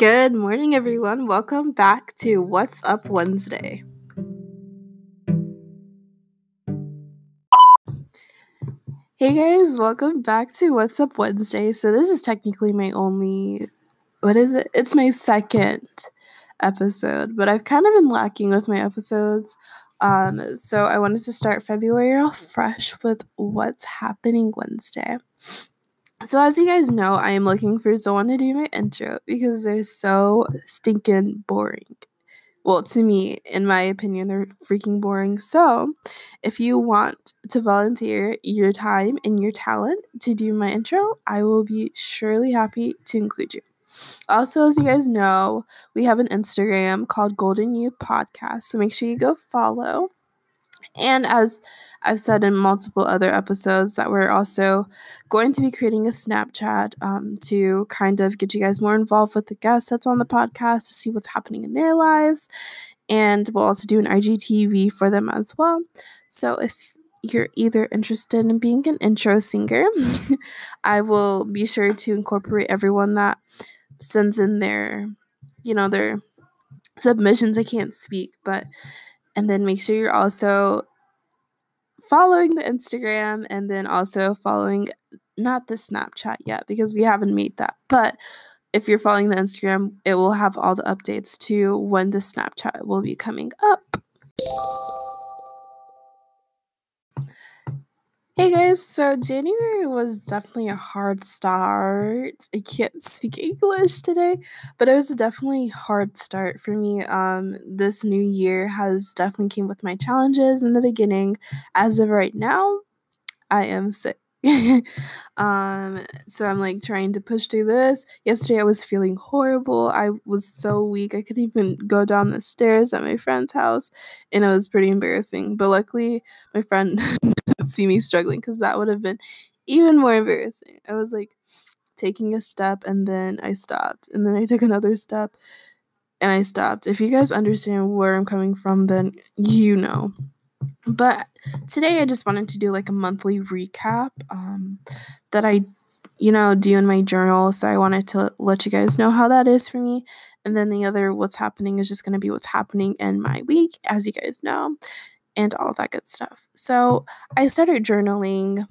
Good morning, everyone. Welcome back to What's Up Wednesday. Hey guys, welcome back to What's Up Wednesday. So, this is technically my only, what is it? It's my second episode, but I've kind of been lacking with my episodes. Um, so, I wanted to start February off fresh with What's Happening Wednesday. So, as you guys know, I am looking for someone to do my intro because they're so stinking boring. Well, to me, in my opinion, they're freaking boring. So, if you want to volunteer your time and your talent to do my intro, I will be surely happy to include you. Also, as you guys know, we have an Instagram called Golden You Podcast. So make sure you go follow. And as I've said in multiple other episodes, that we're also going to be creating a Snapchat um, to kind of get you guys more involved with the guests that's on the podcast to see what's happening in their lives. And we'll also do an IGTV for them as well. So if you're either interested in being an intro singer, I will be sure to incorporate everyone that sends in their, you know, their submissions. I can't speak, but and then make sure you're also following the Instagram and then also following not the Snapchat yet because we haven't made that. But if you're following the Instagram, it will have all the updates to when the Snapchat will be coming up. Hey guys, so January was definitely a hard start. I can't speak English today, but it was definitely a hard start for me. Um this new year has definitely came with my challenges in the beginning. As of right now, I am sick. um so i'm like trying to push through this yesterday i was feeling horrible i was so weak i couldn't even go down the stairs at my friend's house and it was pretty embarrassing but luckily my friend see me struggling because that would have been even more embarrassing i was like taking a step and then i stopped and then i took another step and i stopped if you guys understand where i'm coming from then you know but today I just wanted to do like a monthly recap um, that I, you know, do in my journal. So I wanted to let you guys know how that is for me. And then the other what's happening is just going to be what's happening in my week, as you guys know, and all that good stuff. So I started journaling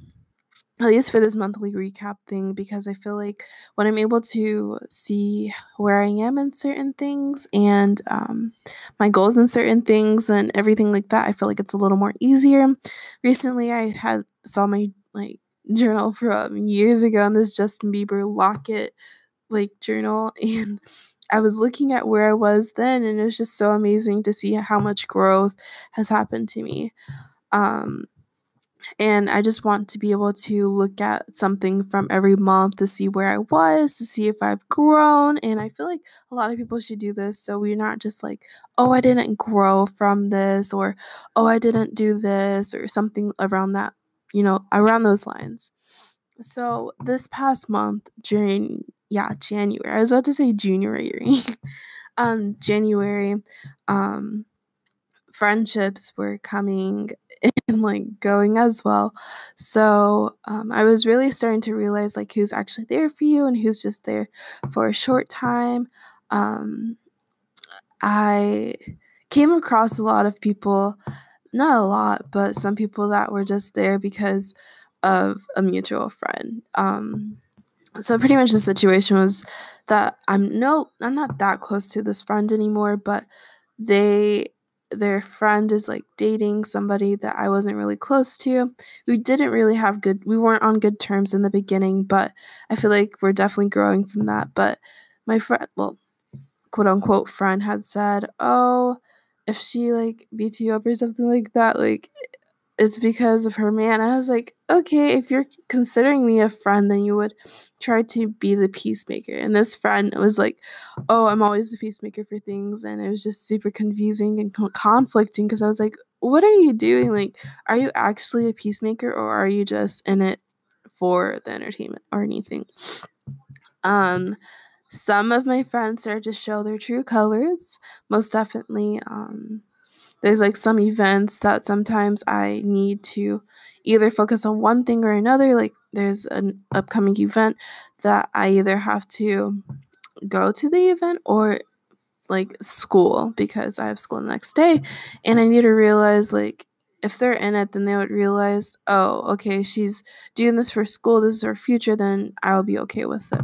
at least for this monthly recap thing because I feel like when I'm able to see where I am in certain things and um, my goals in certain things and everything like that, I feel like it's a little more easier. Recently, I had saw my like journal from years ago and this Justin Bieber locket like journal and I was looking at where I was then and it was just so amazing to see how much growth has happened to me. Um, and I just want to be able to look at something from every month to see where I was, to see if I've grown. And I feel like a lot of people should do this. So we're not just like, oh, I didn't grow from this, or oh, I didn't do this, or something around that, you know, around those lines. So this past month, during, yeah, January, I was about to say January, um, January, um, friendships were coming and like going as well. So um, I was really starting to realize like who's actually there for you and who's just there for a short time. Um, I came across a lot of people, not a lot, but some people that were just there because of a mutual friend. Um, so pretty much the situation was that I'm no, I'm not that close to this friend anymore, but they their friend is like dating somebody that I wasn't really close to. We didn't really have good we weren't on good terms in the beginning, but I feel like we're definitely growing from that. But my friend well, quote unquote friend had said, "Oh, if she like beats you up or something like that, like it's because of her man. I was like, okay, if you're considering me a friend, then you would try to be the peacemaker. And this friend was like, oh, I'm always the peacemaker for things. And it was just super confusing and conflicting because I was like, what are you doing? Like, are you actually a peacemaker or are you just in it for the entertainment or anything? Um, some of my friends started to show their true colors. Most definitely, um, there's like some events that sometimes I need to either focus on one thing or another. Like there's an upcoming event that I either have to go to the event or like school because I have school the next day and I need to realize like if they're in it then they would realize, oh, okay, she's doing this for school, this is her future, then I'll be okay with it.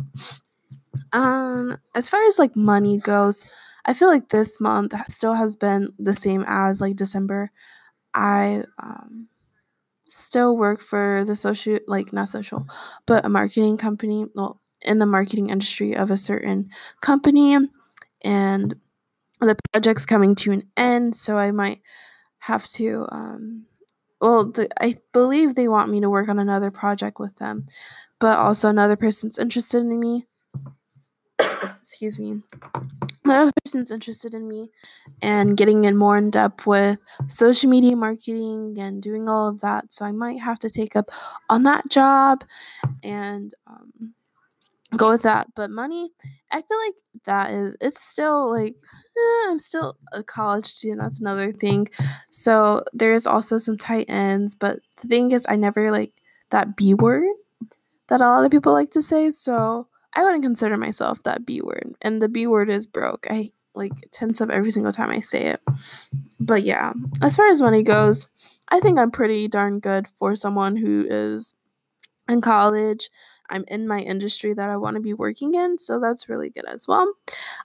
Um, as far as like money goes, I feel like this month still has been the same as like December. I um still work for the social like not social, but a marketing company, well, in the marketing industry of a certain company and the project's coming to an end, so I might have to um well, the, I believe they want me to work on another project with them, but also another person's interested in me. Excuse me. Another person's interested in me and getting in more in depth with social media marketing and doing all of that. So I might have to take up on that job and um, go with that. But money, I feel like that is it's still like eh, I'm still a college student. That's another thing. So there is also some tight ends, but the thing is, I never like that B word that a lot of people like to say. So I wouldn't consider myself that B word, and the B word is broke. I like tense up every single time I say it. But yeah, as far as money goes, I think I'm pretty darn good for someone who is in college I'm in my industry that I want to be working in, so that's really good as well.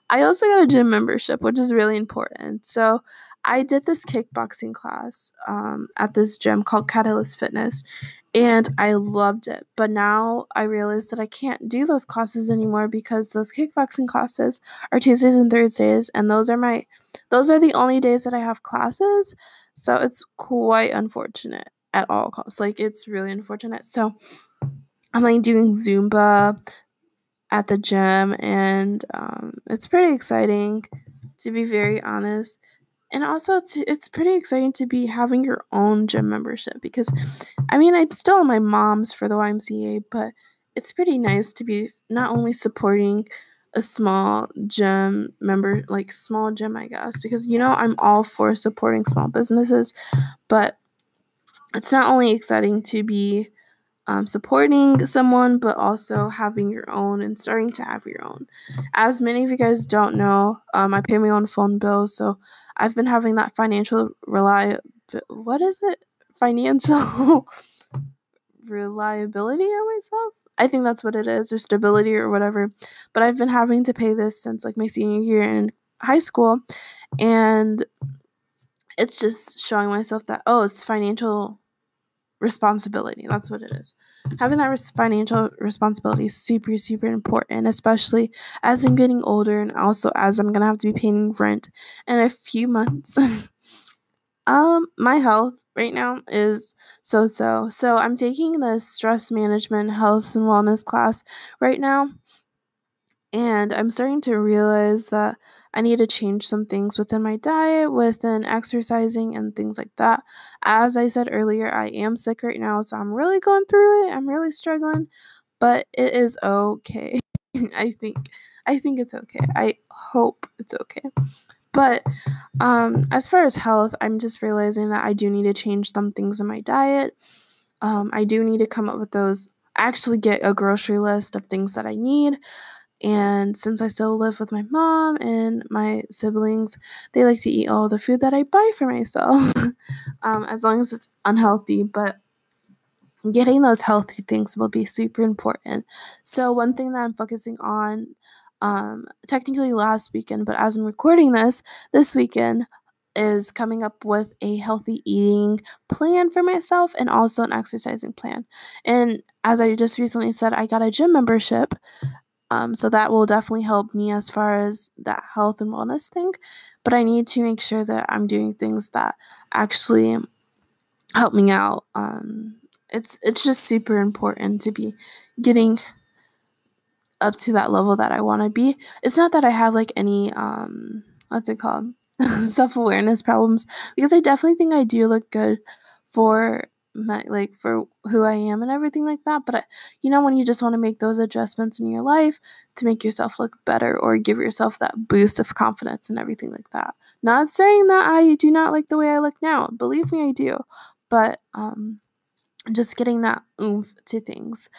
I also got a gym membership, which is really important. So I did this kickboxing class um, at this gym called Catalyst Fitness, and I loved it. But now I realize that I can't do those classes anymore because those kickboxing classes are Tuesdays and Thursdays, and those are my those are the only days that I have classes. So it's quite unfortunate at all costs. Like it's really unfortunate. So I'm like doing Zumba at the gym, and um, it's pretty exciting to be very honest. And also, to, it's pretty exciting to be having your own gym membership because, I mean, I'm still on my mom's for the YMCA, but it's pretty nice to be not only supporting a small gym member, like small gym, I guess, because you know I'm all for supporting small businesses, but it's not only exciting to be um, supporting someone, but also having your own and starting to have your own. As many of you guys don't know, um, I pay my own phone bill, so I've been having that financial rely. What is it? Financial reliability on myself. I think that's what it is, or stability, or whatever. But I've been having to pay this since like my senior year in high school, and it's just showing myself that oh, it's financial responsibility. That's what it is. Having that res- financial responsibility is super, super important, especially as I'm getting older and also as I'm gonna have to be paying rent in a few months. um, my health right now is so so. So I'm taking the stress management, health and wellness class right now, and I'm starting to realize that I need to change some things within my diet, within exercising, and things like that. As I said earlier, I am sick right now, so I'm really going through it. I'm really struggling, but it is okay. I think I think it's okay. I hope it's okay. But um, as far as health, I'm just realizing that I do need to change some things in my diet. Um, I do need to come up with those, actually get a grocery list of things that I need. And since I still live with my mom and my siblings, they like to eat all the food that I buy for myself, um, as long as it's unhealthy. But getting those healthy things will be super important. So, one thing that I'm focusing on, um, technically last weekend, but as I'm recording this, this weekend, is coming up with a healthy eating plan for myself and also an exercising plan. And as I just recently said, I got a gym membership um, so that will definitely help me as far as that health and wellness thing. But I need to make sure that I'm doing things that actually help me out. Um, it's it's just super important to be getting up to that level that I want to be. It's not that I have like any um what's it called self awareness problems because I definitely think I do look good for my like for who I am and everything like that. But I, you know, when you just want to make those adjustments in your life to make yourself look better or give yourself that boost of confidence and everything like that. Not saying that I do not like the way I look now. Believe me, I do. But um, just getting that oomph to things.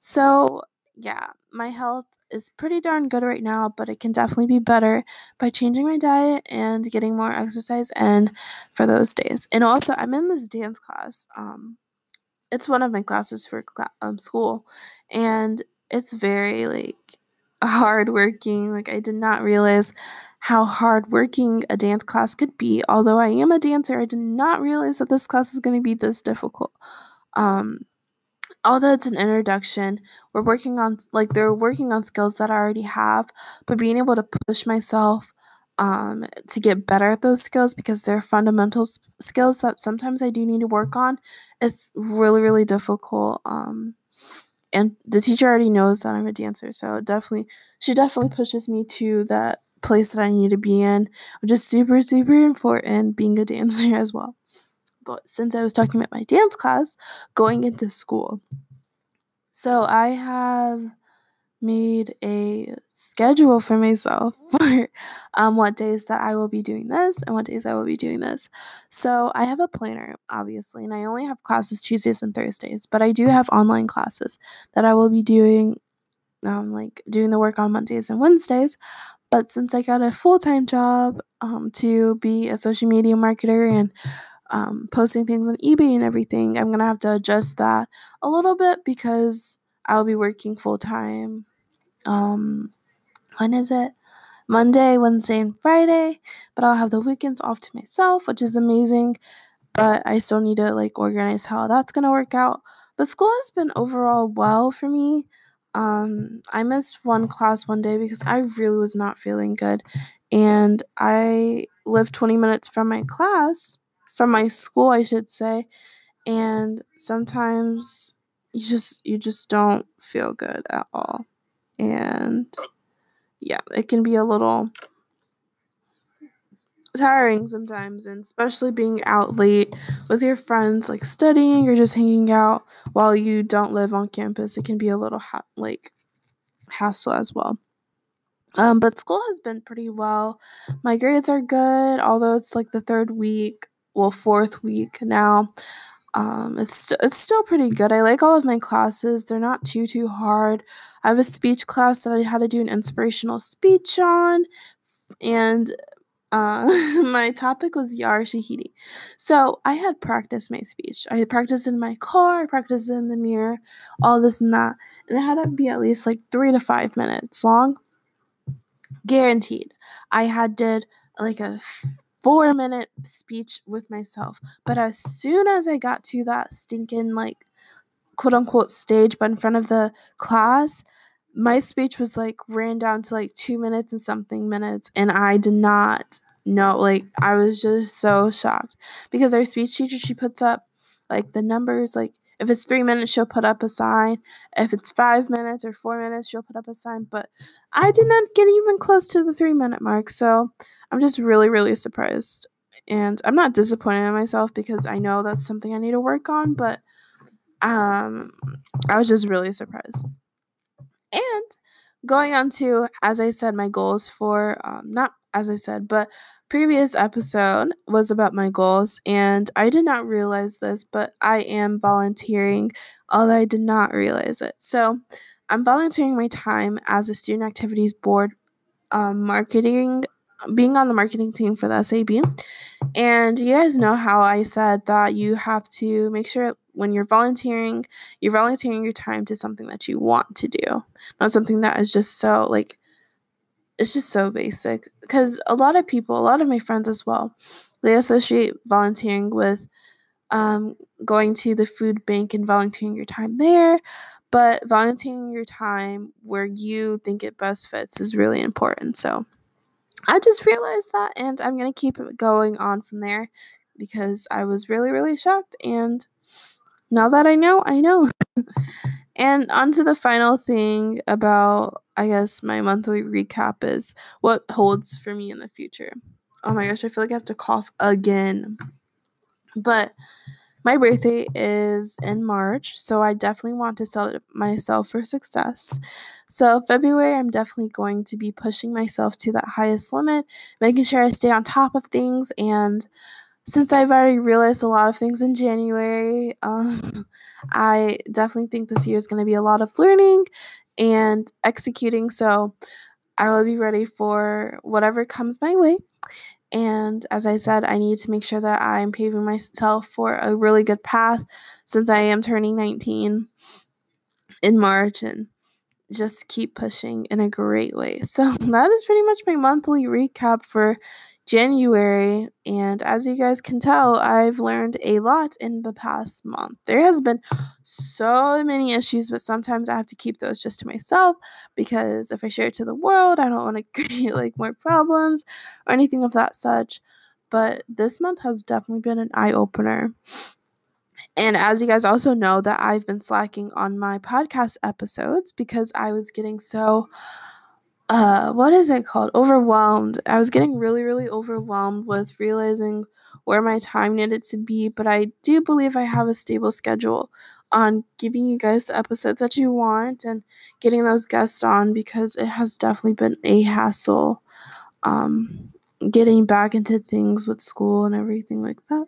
So yeah, my health is pretty darn good right now, but it can definitely be better by changing my diet and getting more exercise in for those days. And also, I'm in this dance class. Um, it's one of my classes for cl- um, school, and it's very like hardworking. Like I did not realize how hardworking a dance class could be. Although I am a dancer, I did not realize that this class is going to be this difficult. Um, although it's an introduction, we're working on like they're working on skills that I already have, but being able to push myself um, to get better at those skills because they're fundamental s- skills that sometimes I do need to work on. It's really really difficult. Um, and the teacher already knows that I'm a dancer, so definitely she definitely pushes me to that place that I need to be in, which is super super important being a dancer as well. But since I was talking about my dance class, going into school. So I have made a schedule for myself for um, what days that I will be doing this and what days I will be doing this. So I have a planner, obviously, and I only have classes Tuesdays and Thursdays, but I do have online classes that I will be doing, um, like doing the work on Mondays and Wednesdays. But since I got a full time job um, to be a social media marketer and um, posting things on eBay and everything, I'm gonna have to adjust that a little bit because I'll be working full time. Um, when is it? Monday, Wednesday, and Friday, but I'll have the weekends off to myself, which is amazing. But I still need to like organize how that's gonna work out. But school has been overall well for me. Um, I missed one class one day because I really was not feeling good, and I live 20 minutes from my class, from my school, I should say, and sometimes you just you just don't feel good at all. And yeah, it can be a little tiring sometimes and especially being out late with your friends like studying or just hanging out while you don't live on campus it can be a little ha- like hassle as well um, but school has been pretty well my grades are good although it's like the third week well fourth week now um, it's it's still pretty good i like all of my classes they're not too too hard i have a speech class that i had to do an inspirational speech on and uh, my topic was Yara Shahidi. So I had practiced my speech. I had practiced in my car, I practiced in the mirror, all this and that. And it had to be at least like three to five minutes long. Guaranteed. I had did like a four minute speech with myself. But as soon as I got to that stinking like quote unquote stage but in front of the class, my speech was like ran down to like two minutes and something minutes and i did not know like i was just so shocked because our speech teacher she puts up like the numbers like if it's three minutes she'll put up a sign. If it's five minutes or four minutes she'll put up a sign. But i did not get even close to the three minute mark so i'm just really really surprised. And i'm not disappointed in myself because i know that's something i need to work on but um i was just really surprised. And going on to, as I said, my goals for, um, not as I said, but previous episode was about my goals. And I did not realize this, but I am volunteering, although I did not realize it. So I'm volunteering my time as a student activities board um, marketing, being on the marketing team for the SAB. And you guys know how I said that you have to make sure when you're volunteering, you're volunteering your time to something that you want to do, not something that is just so like it's just so basic. Because a lot of people, a lot of my friends as well, they associate volunteering with um, going to the food bank and volunteering your time there. But volunteering your time where you think it best fits is really important. So I just realized that, and I'm going to keep it going on from there because I was really, really shocked. And now that I know, I know. and on to the final thing about, I guess, my monthly recap is what holds for me in the future. Oh my gosh, I feel like I have to cough again. But my birthday is in March, so I definitely want to celebrate myself for success. So, February, I'm definitely going to be pushing myself to that highest limit, making sure I stay on top of things. And since I've already realized a lot of things in January, um, I definitely think this year is going to be a lot of learning and executing. So I will be ready for whatever comes my way. And as I said, I need to make sure that I'm paving myself for a really good path since I am turning 19 in March and just keep pushing in a great way. So that is pretty much my monthly recap for January. And as you guys can tell, I've learned a lot in the past month. There has been so many issues, but sometimes I have to keep those just to myself because if I share it to the world, I don't want to create like more problems or anything of that such. But this month has definitely been an eye opener. And as you guys also know, that I've been slacking on my podcast episodes because I was getting so uh what is it called? Overwhelmed. I was getting really really overwhelmed with realizing where my time needed to be but i do believe i have a stable schedule on giving you guys the episodes that you want and getting those guests on because it has definitely been a hassle um getting back into things with school and everything like that.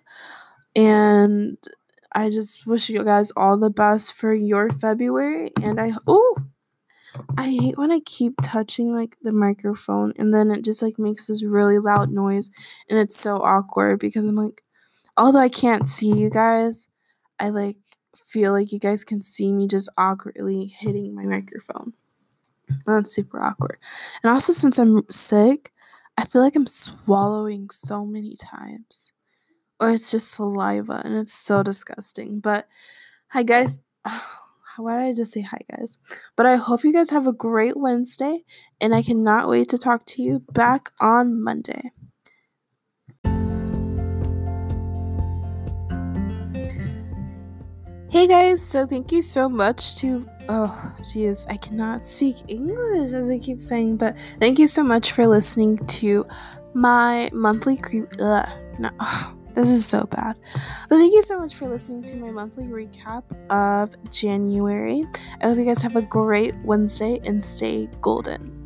And i just wish you guys all the best for your february and i oh I hate when I keep touching like the microphone and then it just like makes this really loud noise and it's so awkward because I'm like although I can't see you guys, I like feel like you guys can see me just awkwardly hitting my microphone. That's super awkward. And also since I'm sick, I feel like I'm swallowing so many times. Or it's just saliva and it's so disgusting. But hi guys. Oh. Why did I just say hi, guys? But I hope you guys have a great Wednesday, and I cannot wait to talk to you back on Monday. Hey guys, so thank you so much to oh jeez, I cannot speak English as I keep saying, but thank you so much for listening to my monthly creep. Ugh, no. This is so bad. But thank you so much for listening to my monthly recap of January. I hope you guys have a great Wednesday and stay golden.